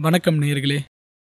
வணக்கம் நேர்களே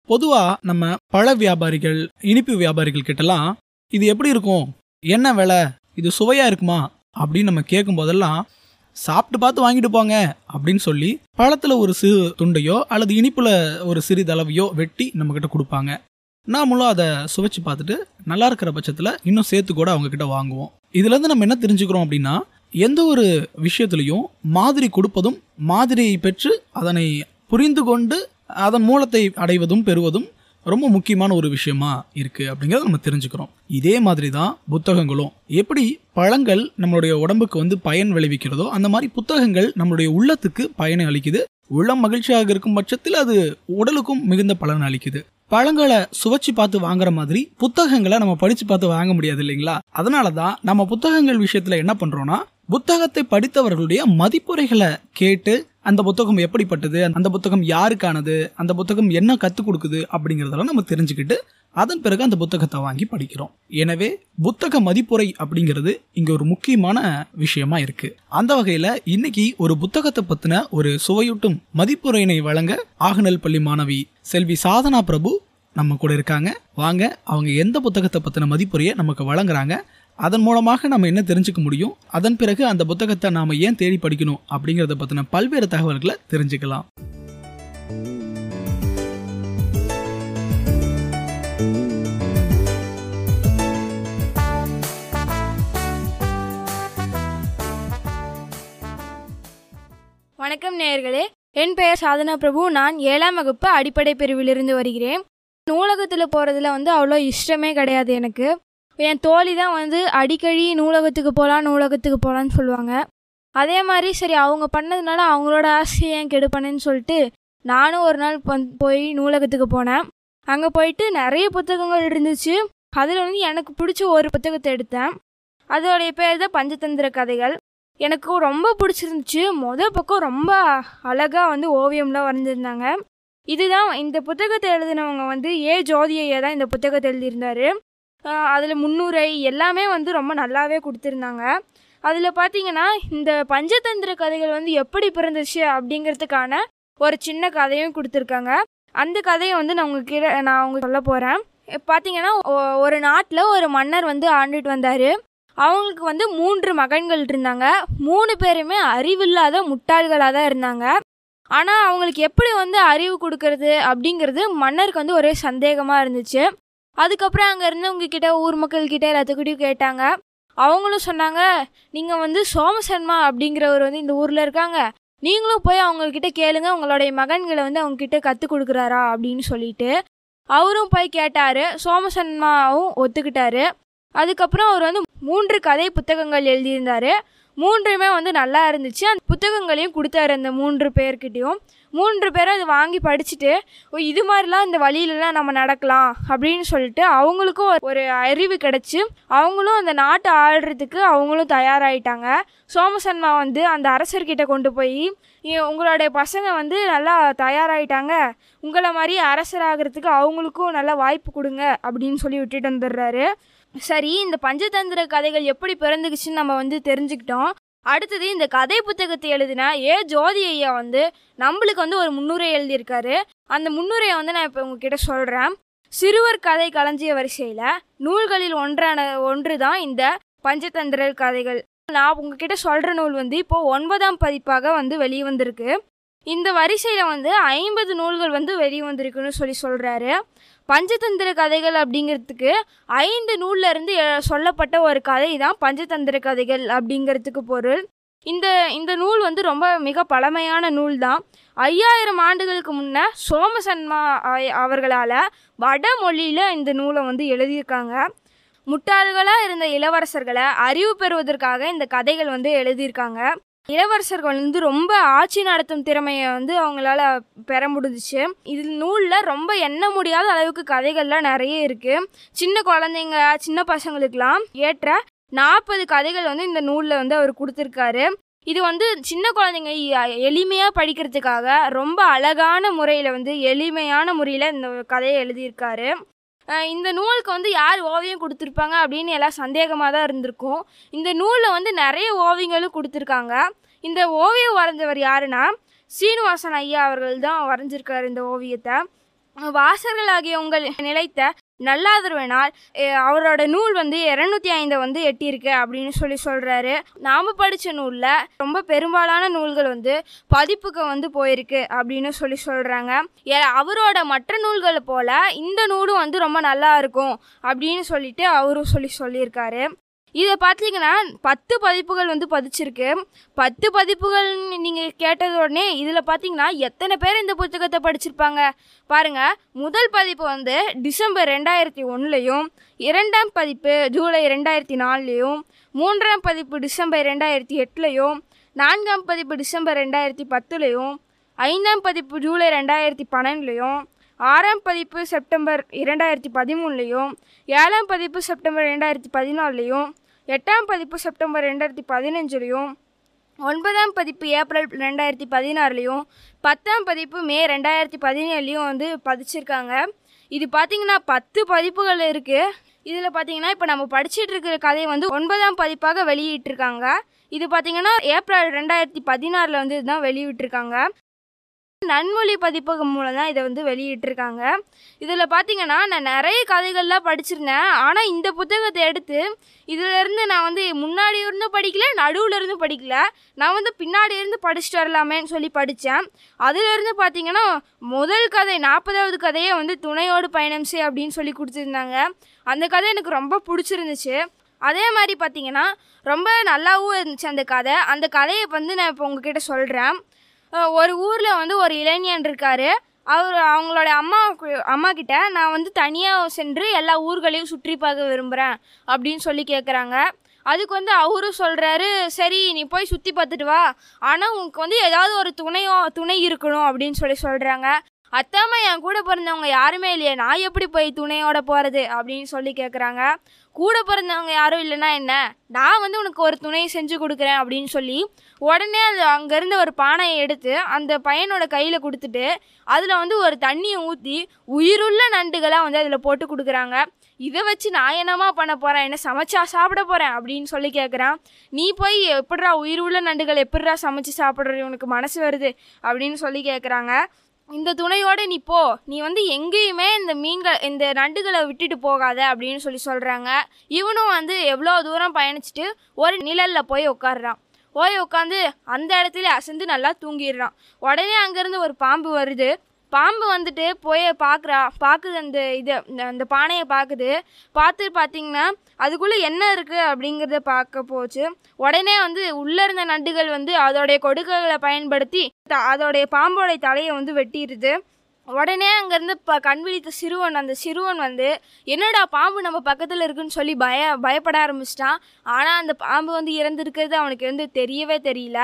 பொதுவாக நம்ம பழ வியாபாரிகள் இனிப்பு வியாபாரிகள் கிட்டலாம் இது எப்படி இருக்கும்? என்ன விலை? இது சுவையாக இருக்குமா? அப்படின்னு நம்ம கேட்கும் போதெல்லாம் சாப்பிட்டு பார்த்து வாங்கிட்டு போங்க. அப்படின்னு சொல்லி பழத்தில் ஒரு சிறு துண்டையோ அல்லது இனிப்பில் ஒரு சிறிதளவையோ வெட்டி நம்மக்கிட்ட கொடுப்பாங்க. நாமளும் அதை சுவைச்சு பார்த்துட்டு நல்லா இருக்கிற பட்சத்தில் இன்னும் சேர்த்து கூட அவங்கக்கிட்ட வாங்குவோம். இதுலேருந்து நம்ம என்ன தெரிஞ்சுக்கிறோம் அப்படின்னா எந்த ஒரு விஷயத்துலையும் மாதிரி கொடுப்பதும் மாதிரியை பெற்று அதனை புரிந்து கொண்டு அதன் மூலத்தை அடைவதும் பெறுவதும் ரொம்ப முக்கியமான ஒரு விஷயமா இருக்கு அப்படிங்கிறத நம்ம தெரிஞ்சுக்கிறோம். இதே மாதிரி தான் புத்தகங்களும். எப்படி பழங்கள் நம்மளுடைய உடம்புக்கு வந்து பயன் விளைவிக்கிறதோ அந்த மாதிரி புத்தகங்கள் நம்மளுடைய உள்ளத்துக்கு பயனை அளிக்குது. உள்ளம் மகிழ்ச்சியாக இருக்கும் பட்சத்தில் அது உடலுக்கும் மிகுந்த பலன் அளிக்குது. பழங்களை சுவைச்சு பார்த்து வாங்குற மாதிரி புத்தகங்களை நம்ம படிச்சு பார்த்து வாங்க முடியாது இல்லைங்களா? அதனாலதான் நம்ம புத்தகங்கள் விஷயத்துல என்ன பண்றோம்னா புத்தகத்தை படித்தவர்களுடைய மதிப்புரைகளை கேட்டு அந்த புத்தகம் எப்படிப்பட்டது அந்த புத்தகம் யாருக்கானது அந்த புத்தகம் என்ன கற்றுக் கொடுக்குது அப்படிங்கிறதெல்லாம் நம்ம தெரிஞ்சுக்கிட்டு அதன் பிறகு அந்த புத்தகத்தை வாங்கி படிக்கிறோம். எனவே புத்தக மதிப்புரை அப்படிங்கிறது இங்க ஒரு முக்கியமான விஷயமா இருக்கு. அந்த வகையில இன்னைக்கு ஒரு புத்தகத்தை பத்தின ஒரு சுவையூட்டும் மதிப்புரையினை வழங்க ஆகநல் பள்ளி மாணவி செல்வி சாதனா பிரபு நம்ம கூட இருக்காங்க. வாங்க அவங்க எந்த புத்தகத்தை பற்றின மதிப்புரையை நமக்கு வழங்குறாங்க அதன் மூலமாக நம்ம என்ன தெரிஞ்சுக்க முடியும் அதன் பிறகு அந்த புத்தகத்தை நாம் ஏன் தேடி படிக்கணும் அப்படிங்கிறத பற்றின பல்வேறு தகவல்களை தெரிஞ்சுக்கலாம். வணக்கம் நேயர்களே. என் பெயர் சாதனா பிரபு. நான் ஏழாம் வகுப்பு அடிப்படை பிரிவிலிருந்து வருகிறேன். நூலகத்தில் போகிறதுல வந்து அவ்வளோ இஷ்டமே கிடையாது எனக்கு. என் தோழி தான் வந்து அடிக்கடி நூலகத்துக்கு போகலாம் நூலகத்துக்கு போகலான்னு சொல்லுவாங்க. அதே மாதிரி சரி அவங்க பண்ணதுனால அவங்களோட ஆசையை ஏன் கெடுப்பனேன்னு சொல்லிட்டு நானும் ஒரு நாள் போய் நூலகத்துக்கு போனேன். அங்கே போயிட்டு நிறைய புத்தகங்கள் இருந்துச்சு. அதில் வந்து எனக்கு பிடிச்ச ஒரு புத்தகத்தை எடுத்தேன். அதோடைய பேர் தான் பஞ்சதந்திர கதைகள். எனக்கு ரொம்ப பிடிச்சிருந்துச்சு. மொதல் பக்கம் ரொம்ப அழகாக வந்து ஓவியம்லாம் வரைஞ்சிருந்தாங்க. இதுதான் இந்த புத்தகத்தை எழுதினவங்க வந்து ஏ. ஜோதியையா தான் இந்த புத்தகத்தை எழுதியிருந்தார். அதில் முன்னுரை எல்லாமே வந்து ரொம்ப நல்லாவே கொடுத்துருந்தாங்க. அதில் பார்த்தீங்கன்னா இந்த பஞ்சதந்திர கதைகள் வந்து எப்படி பிறந்துச்சு அப்படிங்கிறதுக்கான ஒரு சின்ன கதையும் கொடுத்துருக்காங்க. அந்த கதையை வந்து நான் உங்ககிட்ட நான் அவங்க சொல்ல போகிறேன் பார்த்தீங்கன்னா ஒரு நாட்டில் ஒரு மன்னர் வந்து ஆண்டுட்டு வந்தார். அவங்களுக்கு வந்து மூன்று மகன்கள் இருந்தாங்க. மூணு பேருமே அறிவில்லாத முட்டாள்களாக தான் இருந்தாங்க. ஆனால் அவங்களுக்கு எப்படி வந்து அறிவு கொடுக்கறது அப்படிங்கிறது மன்னருக்கு வந்து ஒரே சந்தேகமாக இருந்துச்சு. அதுக்கப்புறம் அங்கே இருந்தவங்க கிட்ட ஊர் மக்கள்கிட்ட எல்லாத்துக்கிட்டையும் கேட்டாங்க. அவங்களும் சொன்னாங்க நீங்கள் வந்து சோமசன்மா அப்படிங்கிறவர் வந்து இந்த ஊரில் இருக்காங்க. நீங்களும் போய் அவங்கக்கிட்ட கேளுங்க. உங்களுடைய மகன்களை வந்து அவங்கக்கிட்ட கற்றுக் கொடுக்குறாரா? அப்படின்னு சொல்லிட்டு அவரும் போய் கேட்டார். சோமசன்மாவும் ஒத்துக்கிட்டாரு. அதுக்கப்புறம் அவர் வந்து மூன்று கதை புத்தகங்கள் எழுதியிருந்தார். மூன்றுமே வந்து நல்லா இருந்துச்சு. அந்த புத்தகங்களையும் கொடுத்தாரு அந்த மூன்று பேர்கிட்டையும். மூன்று பேரும் அதை வாங்கி படிச்சுட்டு ஓ இது மாதிரிலாம் இந்த வழியிலலாம் நம்ம நடக்கலாம் அப்படின்னு சொல்லிட்டு அவங்களுக்கும் ஒரு- ஒரு அறிவு கிடச்சி அவங்களும் அந்த நாட்டை ஆள்றதுக்கு அவங்களும் தயாராகிட்டாங்க சோமசன்மா வந்து அந்த அரசர்கிட்ட கொண்டு போய் உங்களுடைய பசங்க வந்து நல்லா தயாராகிட்டாங்க உங்களை மாதிரி அரசராகிறதுக்கு அவங்களுக்கும் நல்லா வாய்ப்பு கொடுங்க அப்படின்னு சொல்லி விட்டுட்டு வந்துடுறாரு. சரி இந்த பஞ்சதந்திர கதைகள் எப்படி பிறந்துக்குச்சுன்னு நம்ம வந்து தெரிஞ்சுக்கிட்டோம். அடுத்தது இந்த கதை புத்தகத்தை எழுதின ஏ. ஜோதி ஐயா வந்து நம்மளுக்கு வந்து ஒரு முன்னுரை எழுதியிருக்காரு. அந்த முன்னுரையை வந்து நான் இப்போ உங்ககிட்ட சொல்கிறேன் சிறுவர் கதை களஞ்சிய வரிசையில் நூல்களில் ஒன்றான ஒன்று தான் இந்த பஞ்சதந்திர கதைகள். நான் உங்ககிட்ட சொல்கிற நூல் வந்து இப்போது ஒன்பதாம் பதிப்பாக வந்து வெளியே வந்திருக்கு இந்த வரிசையில் வந்து ஐம்பது நூல்கள் வந்து வெளியே வந்திருக்குன்னு சொல்லி சொல்கிறாரு பஞ்சதந்திர கதைகள் அப்படிங்கிறதுக்கு ஐந்து நூல்லேருந்து எ- சொல்லப்பட்ட ஒரு கதை தான் பஞ்சதந்திர கதைகள் அப்படிங்கிறதுக்கு பொருள். இந்த இந்த நூல் வந்து ரொம்ப மிக பழமையான நூல் தான் ஐயாயிரம் ஆண்டுகளுக்கு முன்ன சோமசன்மா அவர்களால் வடமொழியில் இந்த நூலை வந்து எழுதியிருக்காங்க. முட்டாள்களாக இருந்த இளவரசர்களை அறிவு பெறுவதற்காக இந்த கதைகள் வந்து எழுதியிருக்காங்க. இளவரசர்கள் வந்து ரொம்ப ஆட்சி நடத்தும் திறமையை வந்து அவங்களால பெற முடிஞ்சிச்சு. இது நூலில் ரொம்ப எண்ண முடியாத அளவுக்கு கதைகள்லாம் நிறைய இருக்குது சின்ன குழந்தைங்க சின்ன பசங்களுக்கெல்லாம் ஏற்ற நாற்பது கதைகள் வந்து இந்த நூலில் வந்து அவர் கொடுத்துருக்காரு. இது வந்து சின்ன குழந்தைங்க எளிமையாக படிக்கிறதுக்காக ரொம்ப அழகான முறையில் வந்து எளிமையான முறையில் இந்த கதையை எழுதியிருக்காரு. இந்த நூலுக்கு வந்து யார் ஓவியம் கொடுத்துருப்பாங்க அப்படின்னு எல்லாம் சந்தேகமாக தான் இருந்திருக்கும். இந்த நூலில் வந்து நிறைய ஓவியங்களும் கொடுத்துருக்காங்க. இந்த ஓவியம் வரைஞ்சவர் யாருன்னா சீனிவாசன் ஐயா அவர்கள் தான் வரைஞ்சிருக்காரு இந்த ஓவியத்தை. வாசகர்களாகிய உங்கள் நிலைத்த நல்லாதருவனால் அவரோட நூல் வந்து இரநூத்தி ஐந்தை வந்து எட்டியிருக்கு அப்படின்னு சொல்லி சொல்கிறாரு நாம் படித்த நூலில் ரொம்ப பெரும்பாலான நூல்கள் வந்து பதிப்புக்கு வந்து போயிருக்கு அப்படின்னு சொல்லி சொல்கிறாங்க அவரோட மற்ற நூல்களை போல் இந்த நூலும் வந்து ரொம்ப நல்லா இருக்கும் அப்படின்னு சொல்லிட்டு அவரும் சொல்லி சொல்லியிருக்காரு. இதை பார்த்தீங்கன்னா பத்து பதிப்புகள் வந்து பதிச்சிருக்கு. பத்து பதிப்புகள் நீங்கள் கேட்டது உடனே இதில் பார்த்தீங்கன்னா எத்தனை பேர் இந்த புத்தகத்தை படிச்சிருப்பாங்க? பாருங்க முதல் பதிப்பு வந்து டிசம்பர் ரெண்டாயிரத்தி ஒன்றுலையும் இரண்டாம் பதிப்பு ஜூலை ரெண்டாயிரத்தி நாலுலேயும் மூன்றாம் பதிப்பு டிசம்பர் ரெண்டாயிரத்தி எட்டுலையும் நான்காம் பதிப்பு டிசம்பர் ரெண்டாயிரத்தி பத்துலையும் ஐந்தாம் பதிப்பு ஜூலை ரெண்டாயிரத்தி பன்னெண்டுலையும் ஆறாம் பதிப்பு செப்டம்பர் இரண்டாயிரத்தி பதிமூணுலையும் ஏழாம் பதிப்பு செப்டம்பர் ரெண்டாயிரத்தி பதினாலுலையும் எட்டாம் பதிப்பு செப்டம்பர் ரெண்டாயிரத்தி பதினஞ்சுலையும் ஒன்பதாம் பதிப்பு ஏப்ரல் ரெண்டாயிரத்தி பதினாறுலையும் பத்தாம் பதிப்பு மே ரெண்டாயிரத்தி பதினேழுலையும் வந்து பதிச்சிருக்காங்க. இது பார்த்திங்கன்னா பத்து பதிப்புகள் இருக்குது இதில் பார்த்தீங்கன்னா இப்போ நம்ம படிச்சுட்டு இருக்கிற கதையை வந்து ஒன்பதாம் பதிப்பாக வெளியிட்டிருக்காங்க. இது பார்த்தீங்கன்னா ஏப்ரல் ரெண்டாயிரத்தி பதினாறில் வந்து இதுதான் வெளியிட்டிருக்காங்க. நன்மொழி பதிப்பகம் மூலம் தான் இதை வந்து வெளியிட்டிருக்காங்க. இதில் பார்த்தீங்கன்னா நான் நிறைய கதைகள்லாம் படிச்சிருந்தேன். ஆனால் இந்த புத்தகத்தை எடுத்து இதிலேருந்து நான் வந்து முன்னாடி இருந்து படிக்கல நடுவில் இருந்து படிக்கல. நான் வந்து பின்னாடி இருந்து படிச்சுட்டு வரலாமேன்னு சொல்லி படித்தேன் அதிலிருந்து பார்த்தீங்கன்னா முதல் கதை நாற்பதாவது கதையே வந்து துணையோடு பயணம் செய் அப்படின்னு சொல்லி கொடுத்துருந்தாங்க. அந்த கதை எனக்கு ரொம்ப பிடிச்சிருந்துச்சு. அதே மாதிரி பார்த்தீங்கன்னா ரொம்ப நல்லாவும் இருந்துச்சு அந்த கதை. அந்த கதையை வந்து நான் இப்போ உங்ககிட்ட சொல்கிறேன் ஒரு ஊரில் வந்து ஒரு இளைஞன் இருக்கார். அவர் அவங்களோட அம்மா அம்மா கிட்ட நான் வந்து தனியாக சென்று எல்லா ஊர்களையும் சுற்றி பார்க்க விரும்புகிறேன் அப்படின்னு சொல்லி கேட்குறாங்க அதுக்கு வந்து அவரும் சொல்கிறாரு சரி நீ போய் சுற்றி பார்த்துட்டு வா. ஆனால் உனக்கு வந்து ஏதாவது ஒரு துணையோ துணை இருக்கணும் அப்படின்னு சொல்லி சொல்கிறாங்க அத்தாம்மா என் கூட பிறந்தவங்க யாருமே இல்லையே நான் எப்படி போய் துணையோட போகிறது அப்படின்னு சொல்லி கேட்குறாங்க கூட பிறந்தவங்க யாரும் இல்லைன்னா என்ன? நான் வந்து உனக்கு ஒரு துணையை செஞ்சு கொடுக்குறேன் அப்படின்னு சொல்லி உடனே அது அங்கேருந்து ஒரு பானையை எடுத்து அந்த பையனோட கையில் கொடுத்துட்டு அதில் வந்து ஒரு தண்ணியை ஊற்றி உயிருள்ள நண்டுகளாக வந்து அதில் போட்டு கொடுக்குறாங்க. இதை வச்சு நான் என்னமா பண்ண போகிறேன் என்ன சமைச்சா சாப்பிட போகிறேன் அப்படின்னு சொல்லி கேட்குறான் நீ போய் எப்படிரா உயிருள்ள நண்டுகள் எப்படிரா சமைச்சு சாப்பிட்றது? உனக்கு மனசு வருது அப்படின்னு சொல்லி கேட்குறாங்க இந்த துணையோட நீ போ. நீ வந்து எங்கேயுமே இந்த மீன்கள் இந்த நண்டுகளை விட்டுட்டு போகாத அப்படின்னு சொல்லி சொல்கிறாங்க இவனும் வந்து எவ்வளோ தூரம் பயணிச்சுட்டு ஒரு நிழலில் போய் உட்காடுறான் போய் உட்காந்து அந்த இடத்துல அசந்து நல்லா தூங்கிடுறான். உடனே அங்கேருந்து ஒரு பாம்பு வருது. பாம்பு வந்துட்டு போய் பார்க்குறா பார்க்குது அந்த இது அந்த பானையை பார்க்குது பார்த்து பார்த்தீங்கன்னா அதுக்குள்ளே என்ன இருக்குது அப்படிங்கிறத பார்க்க போச்சு. உடனே வந்து உள்ளே இருந்த நண்டுகள் வந்து அதோடைய கொடுக்கைகளை பயன்படுத்தி த- அதோடைய பாம்போடைய தலையை வந்து வெட்டிடுது. உடனே அங்கேருந்து ப கண் விழித்த சிறுவன் அந்த சிறுவன் வந்து என்னடா பாம்பு நம்ம பக்கத்தில் இருக்குன்னு சொல்லி பய பயப்பட ஆரம்பிச்சிட்டான். ஆனால் அந்த பாம்பு வந்து இறந்துருக்கிறது அவனுக்கு வந்து தெரியவே தெரியல.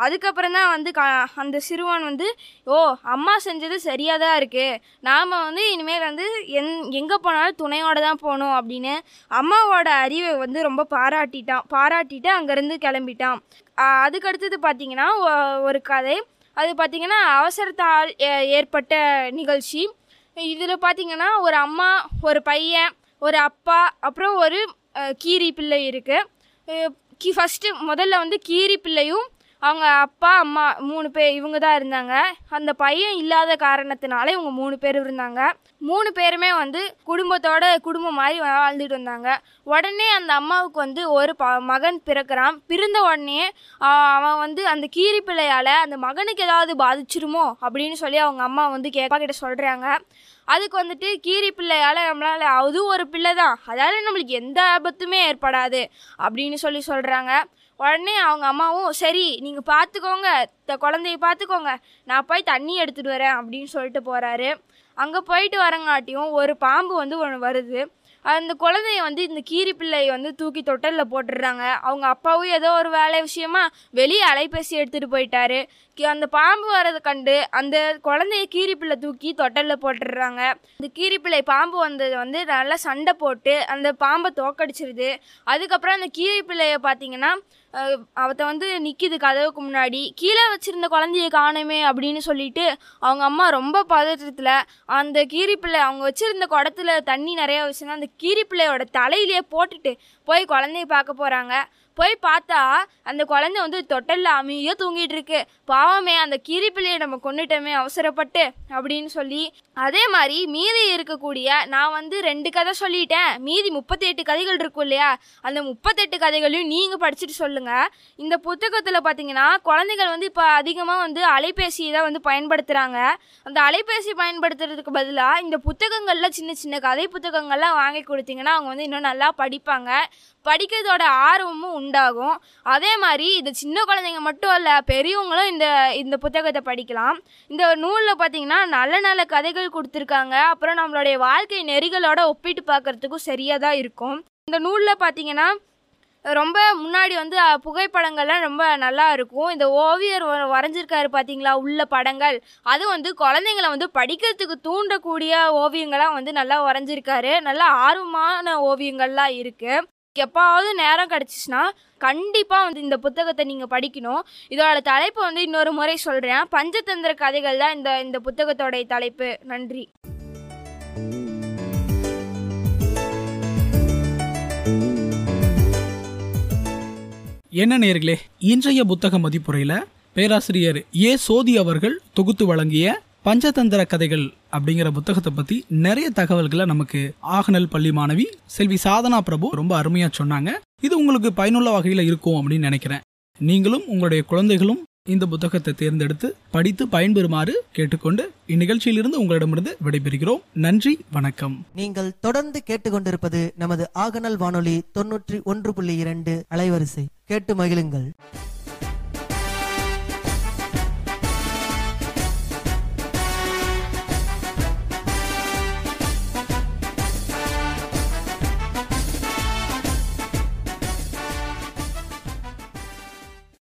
அதுக்கப்புறம் தான் வந்து கா அந்த சிறுவன் வந்து ஓ அம்மா செஞ்சது சரியாக தான் இருக்குது நாம் வந்து இனிமேல் வந்து எங் எங்கே போனாலும் துணையோட தான் போகணும் அப்படின்னு அம்மாவோட அறிவை வந்து ரொம்ப பாராட்டிட்டான். பாராட்டிட்டு அங்கேருந்து கிளம்பிட்டான். அதுக்கடுத்தது பார்த்திங்கன்னா பார்த்தீங்கன்னா ஒரு கதை. அது பார்த்தீங்கன்னா அவசரத்தால் ஏ- ஏற்பட்ட நிகழ்ச்சி. இதில் பார்த்திங்கன்னா ஒரு அம்மா ஒரு பையன் ஒரு அப்பா அப்புறம் ஒரு கீரி பிள்ளை இருக்குது கி ஃபஸ்ட்டு முதல்ல வந்து கீரி பிள்ளையும் அவங்க அப்பா அம்மா மூணு பேர் இவங்க தான் இருந்தாங்க. அந்த பையன் இல்லாத காரணத்தினால இவங்க மூணு பேர் இருந்தாங்க. மூணு பேருமே வந்து குடும்பத்தோட குடும்பம் மாதிரி வாழ்ந்துட்டு வந்தாங்க. உடனே அந்த அம்மாவுக்கு வந்து ஒரு ப மகன் பிறக்கிறான். பிறந்த உடனே அவன் வந்து அந்த கீரி பிள்ளையால் அந்த மகனுக்கு ஏதாவது பாதிச்சிருமோ அப்படின்னு சொல்லி அவங்க அம்மா வந்து கேப்பா கிட்ட சொல்கிறாங்க அதுக்கு வந்துட்டு கீரி பிள்ளையால் நம்மளால் அதுவும் ஒரு பிள்ளை தான். அதால் நம்மளுக்கு எந்த ஆபத்துமே ஏற்படாது அப்படின்னு சொல்லி சொல்கிறாங்க உடனே அவங்க அம்மாவும் சரி நீங்கள் பார்த்துக்கோங்க இந்த குழந்தைய பார்த்துக்கோங்க நான் போய் தண்ணி எடுத்துகிட்டு வரேன் அப்படின்னு சொல்லிட்டு போகிறாரு அங்கே போயிட்டு வரங்காட்டியும் ஒரு பாம்பு வந்து ஒன்று வருது. அந்த குழந்தைய வந்து இந்த கீரி பிள்ளையை வந்து தூக்கி தொட்டலில் போட்டுடுறாங்க. அவங்க அப்பாவும் ஏதோ ஒரு வேலை விஷயமா வெளியே அலைபேசி எடுத்துகிட்டு போயிட்டாரு. அந்த பாம்பு வரதை கண்டு அந்த குழந்தைய கீரி பிள்ளை தூக்கி தொட்டலில் போட்டுடுறாங்க. இந்த கீரி பிள்ளை பாம்பு வந்தது வந்து நல்லா சண்டை போட்டு அந்த பாம்பை தோக்கடிச்சிருது. அதுக்கப்புறம் அந்த கீரி பிள்ளைய பார்த்தீங்கன்னா அவத்த வந்து நிற்கிது கதவுக்கு முன்னாடி. கீழே வச்சிருந்த குழந்தைய காணுமே அப்படின்னு சொல்லிட்டு அவங்க அம்மா ரொம்ப பதற்றத்தில் அந்த கீரிப்பிள்ளை அவங்க வச்சிருந்த குடத்துல தண்ணி நிறையா வச்சுருந்தா அந்த கீரிப்பிள்ளையோட தலையிலேயே போட்டுட்டு போய் குழந்தைய பார்க்க போகிறாங்க போய் பார்த்தா அந்த குழந்தை வந்து தொட்டல்ல அமைதியாக தூங்கிட்டு இருக்கு. பாவமே அந்த கிரிப்பிள்ளையை நம்ம கொண்டுட்டோமே அவசரப்பட்டு அப்படின்னு சொல்லி. அதே மாதிரி மீதி இருக்கக்கூடிய நான் வந்து ரெண்டு கதை சொல்லிட்டேன். மீதி முப்பத்தி எட்டு கதைகள் இருக்கும் இல்லையா? அந்த முப்பத்தெட்டு கதைகளையும் நீங்கள் படிச்சுட்டு சொல்லுங்கள் இந்த புத்தகத்தில் பார்த்தீங்கன்னா குழந்தைகள் வந்து இப்போ அதிகமாக வந்து அலைபேசியை தான் வந்து பயன்படுத்துகிறாங்க அந்த அலைபேசி பயன்படுத்துறதுக்கு பதிலாக இந்த புத்தகங்களில் சின்ன சின்ன கதை புத்தகங்கள்லாம் வாங்கி கொடுத்தீங்கன்னா அவங்க வந்து இன்னும் நல்லா படிப்பாங்க. படிக்கிறதோட ஆர்வமும் உண்டாகும். அதே மாதிரி இது சின்ன குழந்தைங்க மட்டும் இல்லை பெரியவங்களும் இந்த இந்த புத்தகத்தை படிக்கலாம். இந்த நூலில் பார்த்தீங்கன்னா நல்ல நல்ல கதைகள் கொடுத்துருக்காங்க. அப்புறம் நம்மளுடைய வாழ்க்கை நெறிகளோட ஒப்பிட்டு பார்க்கறதுக்கும் சரியாக தான் இருக்கும். இந்த நூலில் பார்த்தீங்கன்னா ரொம்ப முன்னாடி வந்து புகைப்படங்கள்லாம் ரொம்ப நல்லா இருக்கும். இந்த ஓவியர் வ- வரைஞ்சிருக்காரு பார்த்தீங்களா உள்ள படங்கள். அது வந்து குழந்தைங்கள வந்து படிக்கிறதுக்கு தூண்டக்கூடிய ஓவியங்களாக வந்து நல்லா வரைஞ்சிருக்காரு. நல்லா ஆர்வமான ஓவியங்கள்லாம் இருக்குது எப்பாவது நேரம் கிடச்சிச்சின்னா கண்டிப்பாக வந்து இந்த புத்தகத்தை நீங்கள் படிக்கணும். இதோட தலைப்பு வந்து இன்னொரு முறை சொல்கிறேன் பஞ்சதந்திர கதைகள் தான் இந்த இந்த புத்தகத்தோடைய தலைப்பு. நன்றி. என்ன நேர்களே இன்றைய புத்தக மதிப்புரையில் பேராசிரியர் ஏ சோதி அவர்கள் தொகுத்து வழங்கிய பஞ்சதந்திர கதைகள் அப்படிங்கிற புத்தகத்தை பத்தி நிறைய தகவல்களை நமக்கு ஆகநல் பள்ளி மாணவி செல்வி சாதனா பிரபு ரொம்ப அருமையா சொன்னாங்க. இது உங்களுக்கு பயனுள்ள வகையில இருக்கும் அப்படின்னு நினைக்கிறேன். நீங்களும் உங்களுடைய குழந்தைகளும் இந்த புத்தகத்தை தேர்ந்தெடுத்து படித்து பயன்பெறுமாறு கேட்டுக்கொண்டு இந்நிகழ்ச்சியிலிருந்து உங்களிடமிருந்து விடைபெறுகிறோம். நன்றி வணக்கம். நீங்கள் தொடர்ந்து கேட்டுக்கொண்டிருப்பது நமது ஆகநல் வானொலி தொன்னூற்றி ஒன்று புள்ளி இரண்டு அலைவரிசை. கேட்டு மகிழுங்கள்.